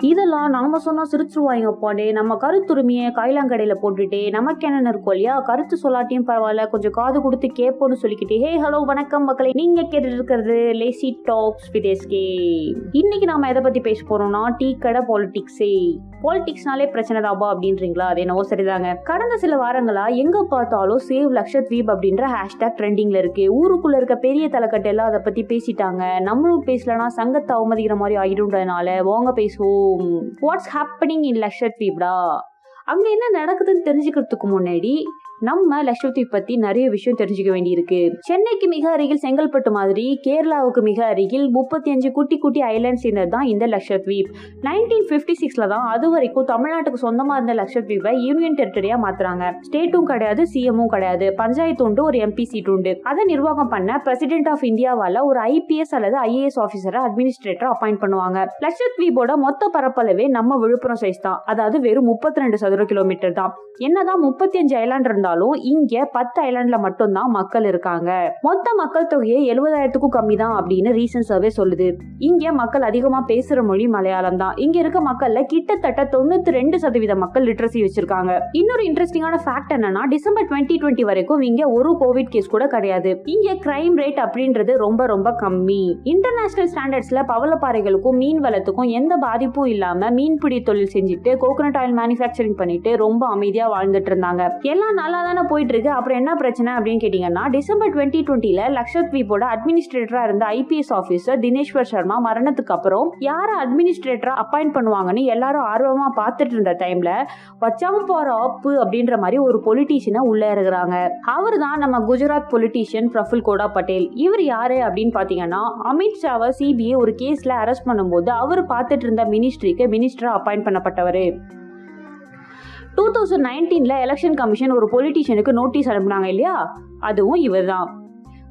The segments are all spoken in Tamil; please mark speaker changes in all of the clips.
Speaker 1: இதெல்லாம் நாம சொன்னா சிரிச்சிருவாங்க போடே நம்ம கருத்துரிமையை கைலாங்கடையில போட்டுட்டு நமக்கு என்னென்ன இருக்கும் இல்லையா? கருத்து சொல்லாட்டியும் பரவாயில்ல கொஞ்சம் காது கொடுத்து கேட்போம்னு சொல்லிக்கிட்டு. ஹே ஹலோ வணக்கம் மக்களை. நீங்க கேட்டுட்டு இருக்கிறது லேசி டாக்ஸ் வித் எஸ்கே இன்னைக்கு நாம எதை பத்தி பேச போறோம்னா டீ கடை பாலிடிக்ஸே பாலிடிக்ஸ்னாலே பிரச்சனை தாபா அப்படின்றீங்களா? அது என்னவோ சரிதாங்க. கடந்த சில வாரங்களா எங்க பார்த்தாலும் சேவ் லக்ஷத்வீப் அப்படின்ற ஹேஷ்டாக் ட்ரெண்டிங்ல இருக்கு. ஊருக்குள்ள இருக்க பெரிய தலைக்கட்டு எல்லாம் அதை பத்தி பேசிட்டாங்க. நம்மளும் பேசலனா சங்கத்தை அவமதிக்கிற மாதிரி ஆயிடும்ன்றதுனால வாங்க பேசுவோம். வாட்ஸ் ஹேப்பனிங் இன் லக்ஷத்வீப்டா அங்க என்ன நடக்குதுன்னு தெரிஞ்சுக்கிறதுக்கு முன்னாடி நம்ம லட்சத்தீப் பத்தி நிறைய விஷயம் தெரிஞ்சுக்க வேண்டியிருக்கு. சென்னைக்கு மிக அருகில் செங்கல்பட்டு மாதிரி கேரளாவுக்கு மிக அருகில் முப்பத்தி அஞ்சு குட்டி குட்டி ஐலாண்ட்ஸ் இருந்தது தான் இந்த லட்சத்வீப் நைன்டீன் பிப்டி சிக்ஸ்ல தான் அது வரைக்கும் தமிழ்நாட்டுக்கு சொந்தமா இருந்த லட்சத்வீப்பை யூனியன் டெரிட்டரியா மாத்துறாங்க. ஸ்டேட்டும் கிடையாது சிஎம்மும் கிடையாது. பஞ்சாயத்து உண்டு ஒரு எம்பி சீட் உண்டு. அதை நிர்வாகம் பண்ண பிரசிடென்ட் ஆஃப் இந்தியாவால ஒரு ஐபிஎஸ் அல்லது ஐஏஎஸ் ஆஃபீஸரை அட்மினிஸ்ட்ரேட்டர் அப்பாயிண்ட் பண்ணுவாங்க. லட்சத்வீபோட மொத்த பரப்பளவே நம்ம விழுப்புரம் சைஸ் தான். அதாவது வெறும் முப்பத்தி ரெண்டு சதுர கிலோமீட்டர் தான். என்னதான் முப்பத்தி அஞ்சு ஐலாண்ட் இருந்தாலும் இங்க பத்து ஐலாண்ட்ல மட்டும்தான் மக்கள் இருக்காங்க. மொத்த மக்கள் தொகையை எழுபதாயிரத்துக்கும் கம்மி தான் அப்படின்னு ரீசன்ட் சர்வே சொல்லுது. இங்க மக்கள் அதிகமா பேசுற மொழி மலையாளம் தான். இங்க இருக்க மக்கள்ல கிட்டத்தட்ட தொண்ணூத்தி ரெண்டு சதவீத மக்கள் லிட்ரஸி வச்சிருக்காங்க. இன்னொரு இன்ட்ரெஸ்டிங்கான ஃபேக்ட் என்னன்னா டிசம்பர் டுவெண்ட்டி டுவெண்ட்டி வரைக்கும் இங்க ஒரு கோவிட் கேஸ் கூட கிடையாது. இங்க கிரைம் ரேட் அப்படின்றது ரொம்ப ரொம்ப கம்மி. இன்டர்நேஷனல் ஸ்டாண்டர்ட்ஸ்ல பவளப்பாறைகளுக்கும் மீன் வளத்துக்கும் எந்த பாதிப்பும் இல்லாம மீன்பிடி தொழில் செஞ்சுட்டு கோகனட் ஆயில் மேனுஃபேக்சரிங் பண்ணிட்டு ரொம்ப அமைதியா வாழ்ந்துட்டு இருந்தாங்க. எல்லா நாள் நல்லா தானே போயிட்டு இருக்கு அப்புறம் என்ன பிரச்சனை அப்படின்னு கேட்டீங்கன்னா டிசம்பர் டுவெண்ட்டி டுவெண்ட்டில லக்ஷத்வீப்போட அட்மினிஸ்ட்ரேட்டரா இருந்த ஐபிஎஸ் ஆஃபீஸர் தினேஸ்வர் சர்மா மரணத்துக்கு அப்புறம் யார அட்மினிஸ்ட்ரேட்டரா அப்பாயிண்ட் பண்ணுவாங்கன்னு எல்லாரும் ஆர்வமா பார்த்துட்டு இருந்த டைம்ல வச்சாம போற ஆப்பு அப்படின்ற மாதிரி ஒரு பொலிட்டீஷியனை உள்ள இருக்கிறாங்க அவர் தான் நம்ம குஜராத் பொலிட்டீஷியன் பிரஃபுல் கோடா பட்டேல். இவர் யாரு அப்படின்னு பாத்தீங்கன்னா அமித்ஷாவை சிபிஐ ஒரு கேஸ்ல அரெஸ்ட் பண்ணும்போது அவர் பார்த்துட்டு இருந்த மினிஸ்ட்ரிக்கு மினிஸ்டரா அப்பாயிண்ட் பண்ணப்பட்டவர். டூ தௌசண்ட் நைன்டீன்ல எலெக்ஷன் கமிஷன் ஒரு பொலிட்டீஷியனுக்கு நோட்டீஸ் அனுப்புனாங்க இல்லையா? அதுவும் இவர் தான்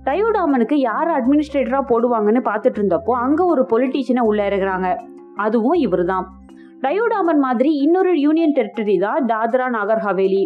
Speaker 1: டயோடாமனுக்கு யார் அட்மினிஸ்ட்ரேட்டராக போடுவாங்கன்னு பார்த்துட்டு இருந்தப்போ அங்கே ஒரு பொலிட்டீஷியனை உள்ள இறங்குறாங்க அதுவும் இவர் தான் டயோடாமன் மாதிரி இன்னொரு யூனியன் டெரிட்டரி தான் தாத்ரா நாகர் ஹவேலி.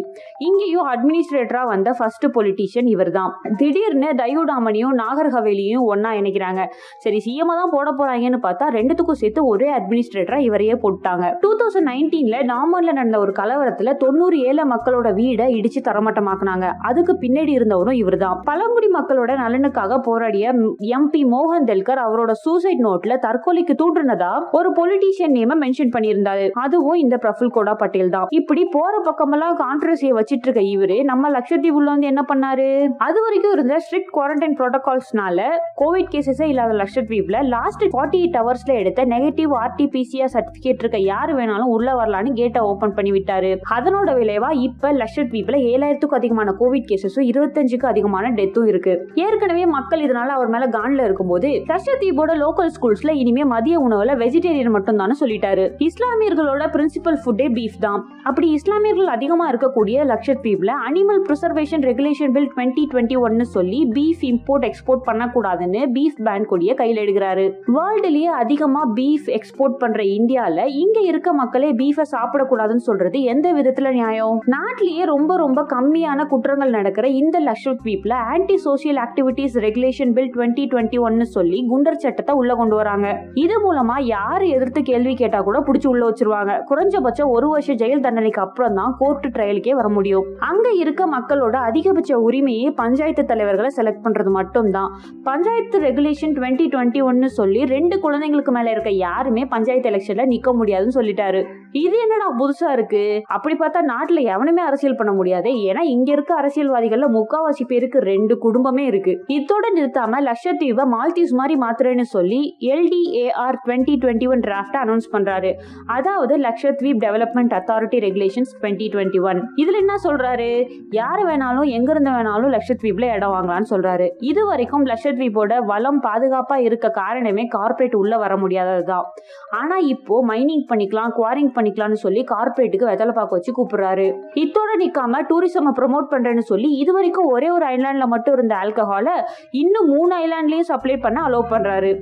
Speaker 1: இங்கேயும் அட்மினிஸ்ட்ரேட்டரா வந்த ஃபர்ஸ்ட் பொலிட்டீஷியன் இவர் தான் திடீர்னு டயோடாமனையும் நாகர் ஹவேலியும் ஒன்னா இணைக்கிறாங்க. சரி சிஎம் தான் போட போறாங்கன்னு பார்த்தா ரெண்டுத்துக்கும் சேர்த்து ஒரே அட்மினிஸ்ட்ரேட்டரா இவரையே போட்டாங்க. டூ தௌசண்ட் நைன்டீன்ல நாமரில் நடந்த ஒரு கலவரத்துல தொண்ணூறு ஏழை மக்களோட வீடை இடிச்சு தரமட்டமாக்குனாங்க. அதுக்கு பின்னாடி இருந்தவரும் இவர் தான் பழங்குடி மக்களோட நலனுக்காக போராடிய எம்பி மோகன் தெல்கர் அவரோட சூசைட் நோட்ல தற்கொலைக்கு தூண்டுனதா ஒரு பொலிட்டீஷியன் நேம மென்ஷன் இருந்தாரு. அதுவும் இந்த பிரஃபுல் கோடா பட்டேல் தான். இப்படி போற பக்கமெல்லாம் கான்ட்ரவர்சியை வச்சிட்டு இருக்க இவரு நம்ம லட்சத்தீவுல வந்து என்ன பண்ணாரு? அது வரைக்கும் இருந்த ஸ்ட்ரிக்ட் குவாரண்டைன் ப்ரோட்டோகால்ஸ்னால கோவிட் கேசஸே இல்லாத லட்சத்தீவுல லாஸ்ட் ஃபார்ட்டி எயிட் ஹவர்ஸ்ல எடுத்த நெகட்டிவ் ஆர்டிபிசிஆர் சர்டிபிகேட் இருக்க யாரு வேணாலும் உள்ள வரலான்னு கேட்டை ஓபன் பண்ணி விட்டாரு. அதனோட விளைவா இப்ப லட்சத்தீவுல ஏழாயிரத்துக்கும் அதிகமான கோவிட் கேசஸும் இருபத்தஞ்சுக்கும் அதிகமான டெத்தும் இருக்கு. ஏற்கனவே மக்கள் இதனால அவர் மேல கான்ல இருக்கும்போது லட்சத்தீவோட லோக்கல் ஸ்கூல்ஸ்ல இனிமே மதிய உணவுல வெஜிடேரியன் மட்டும் தானே சொல்லிட்டாரு இஸ்லாமியர்களோட பிரின்சிபல் ஃபுட்டே பீஃப் தான். அப்படி இஸ்லாமியர்கள் அதிகமா இருக்கக்கூடிய லட்சத்தீவ்ல animal preservation regulation bill twenty twenty ஒன்னு சொல்லி பீஃப் இம்போர்ட் எக்ஸ்போர்ட் பண்ணக்கூடாதுன்னு பீஃப் பேன் கொடிய கையில் எடுக்கிறாரு. வேர்ல்டுலயே அதிகமா பீஃப் எக்ஸ்போர்ட் பண்ற இந்தியால இங்க இருக்க மக்களே பீஃபை சாப்பிடக்கூடாதுன்னு சொல்றது எந்த விதத்துல நியாயம்? நாட்டிலேயே ரொம்ப ரொம்ப கம்மியான குற்றங்கள் நடக்கிற இந்த லட்சத்தீப்ல anti social activities regulation bill twenty twenty ஒன்னு சொல்லி குண்டர் சட்டத்தை உள்ள கொண்டு வராங்க. இது மூலமா யாரு எதிர்த்து கேள்வி கேட்டா கூட பிடிச்சி உள்ள வச்சிருவாங்க. குறைஞ்சபட்சம் ஒரு வருஷம் ஜெயில் தண்டனைக்கு அப்புறம் தான் கோர்ட் ட்ரையலுக்கே வர முடியும். அங்க இருக்க மக்களோட அதிகபட்ச உரிமையே பஞ்சாயத்து தலைவர்களை செலக்ட் பண்றது மட்டும்தான். பஞ்சாயத்து ரெகுலேஷன் டுவெண்ட்டி டுவெண்ட்டி ஒன்னு சொல்லி ரெண்டு குழந்தைங்களுக்கு மேல இருக்க யாருமே பஞ்சாயத்து எலெக்ஷன்ல நிக்க முடியாதுன்னு சொல்லிட்டாரு. இது என்னடா புதுசா இருக்கு? அப்படி பார்த்தா நாட்டுல எவனுமே அரசியல் பண்ண முடியாது. ஏன்னா இங்க இருக்க அரசியல்வாதிகள்ல முக்காவாசி பேருக்கு ரெண்டு குடும்பமே இருக்கு. இதோட நிறுத்தாம லட்சத்தீவை மால்தீவ்ஸ் மாதிரி மாத்துறேன்னு சொல்லி LDAR twenty twenty one draft announce பண்றாரு. அதாவது Lakshadweep development authority regulations twenty twenty one இதுல என்ன சொல்றாரு? யாரு வேணாலும் எங்க இருந்து வேணாலும் லட்சத்வீப்ல இடம் வாங்கலாம்னு சொல்றாரு. இது வரைக்கும் லட்சத்வீப்போட வளம் பாதுகாப்பா இருக்க காரணமே கார்ப்பரேட் உள்ள வர முடியாததுதான். ஆனா இப்போ மைனிங் பண்ணிக்கலாம் குவாரிங் பண்ணிக்கலாம்னு சொல்லி கார்ப்பரேட்டுக்கு வெத்தலை பாக்கு வச்சு கூப்பிடுறாரு. இத்தோட நிக்காம டூரிசம் ப்ரொமோட் பண்றேன்னு சொல்லி இது வரைக்கும் ஒரே ஒரு ஐலாண்ட்ல மட்டும் இருந்த ஆல்கஹாலை இன்னும் மூணு ஐலாண்ட்லயும் சப்ளை பண்ண அலோவ் பண்றாரு.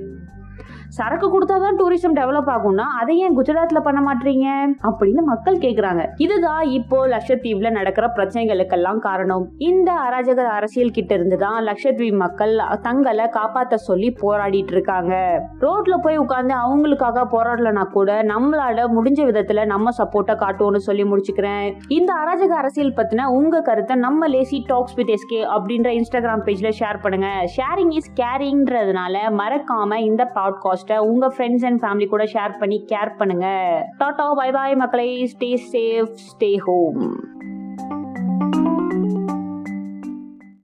Speaker 1: சரக்கு கொடுத்தா தான் டூரிசம் டெவலப் ஆகும்னா அதை ஏன் குஜராத்ல பண்ண மாட்டீங்க? அப்படின்னு மக்கள் கேக்குறாங்க. இதுதான் இப்போ லட்சத்தீவுல நடக்கிற பிரச்சனைகளுக்கெல்லாம் காரணம். இந்த அராஜக அரசியல் கிட்ட இருந்து தான் லட்சத்தீவு மக்கள் தங்களை காப்பாத்த சொல்லி போராடிட்டு இருக்காங்க. ரோட்ல போய் உட்கார்ந்து அவங்களுக்காக போராடலனா கூட நம்மளால முடிஞ்ச விதத்துல நம்ம சப்போர்ட்டா காட்டுவோம்னு சொல்லி முடிச்சுக்கிறேன். இந்த அராஜக அரசியல் பத்தின உங்க கருத்தை நம்ம லேசி டாக்ஸ் வித் எஸ்கே அப்படின்ற இன்ஸ்டாகிராம் பேஜ்ல ஷேர் பண்ணுங்க. ஷேரிங் இஸ் கேரிங்ன்றதுனால மறக்காம இந்த பாட்காஸ்ட்டை உங்க ஃப்ரெண்ட்ஸ் அண்ட் ஃபேமிலி கூட ஷேர் பண்ணி கேர் பண்ணுங்க. டாட்டா பை பாய் மக்களை. Stay safe stay home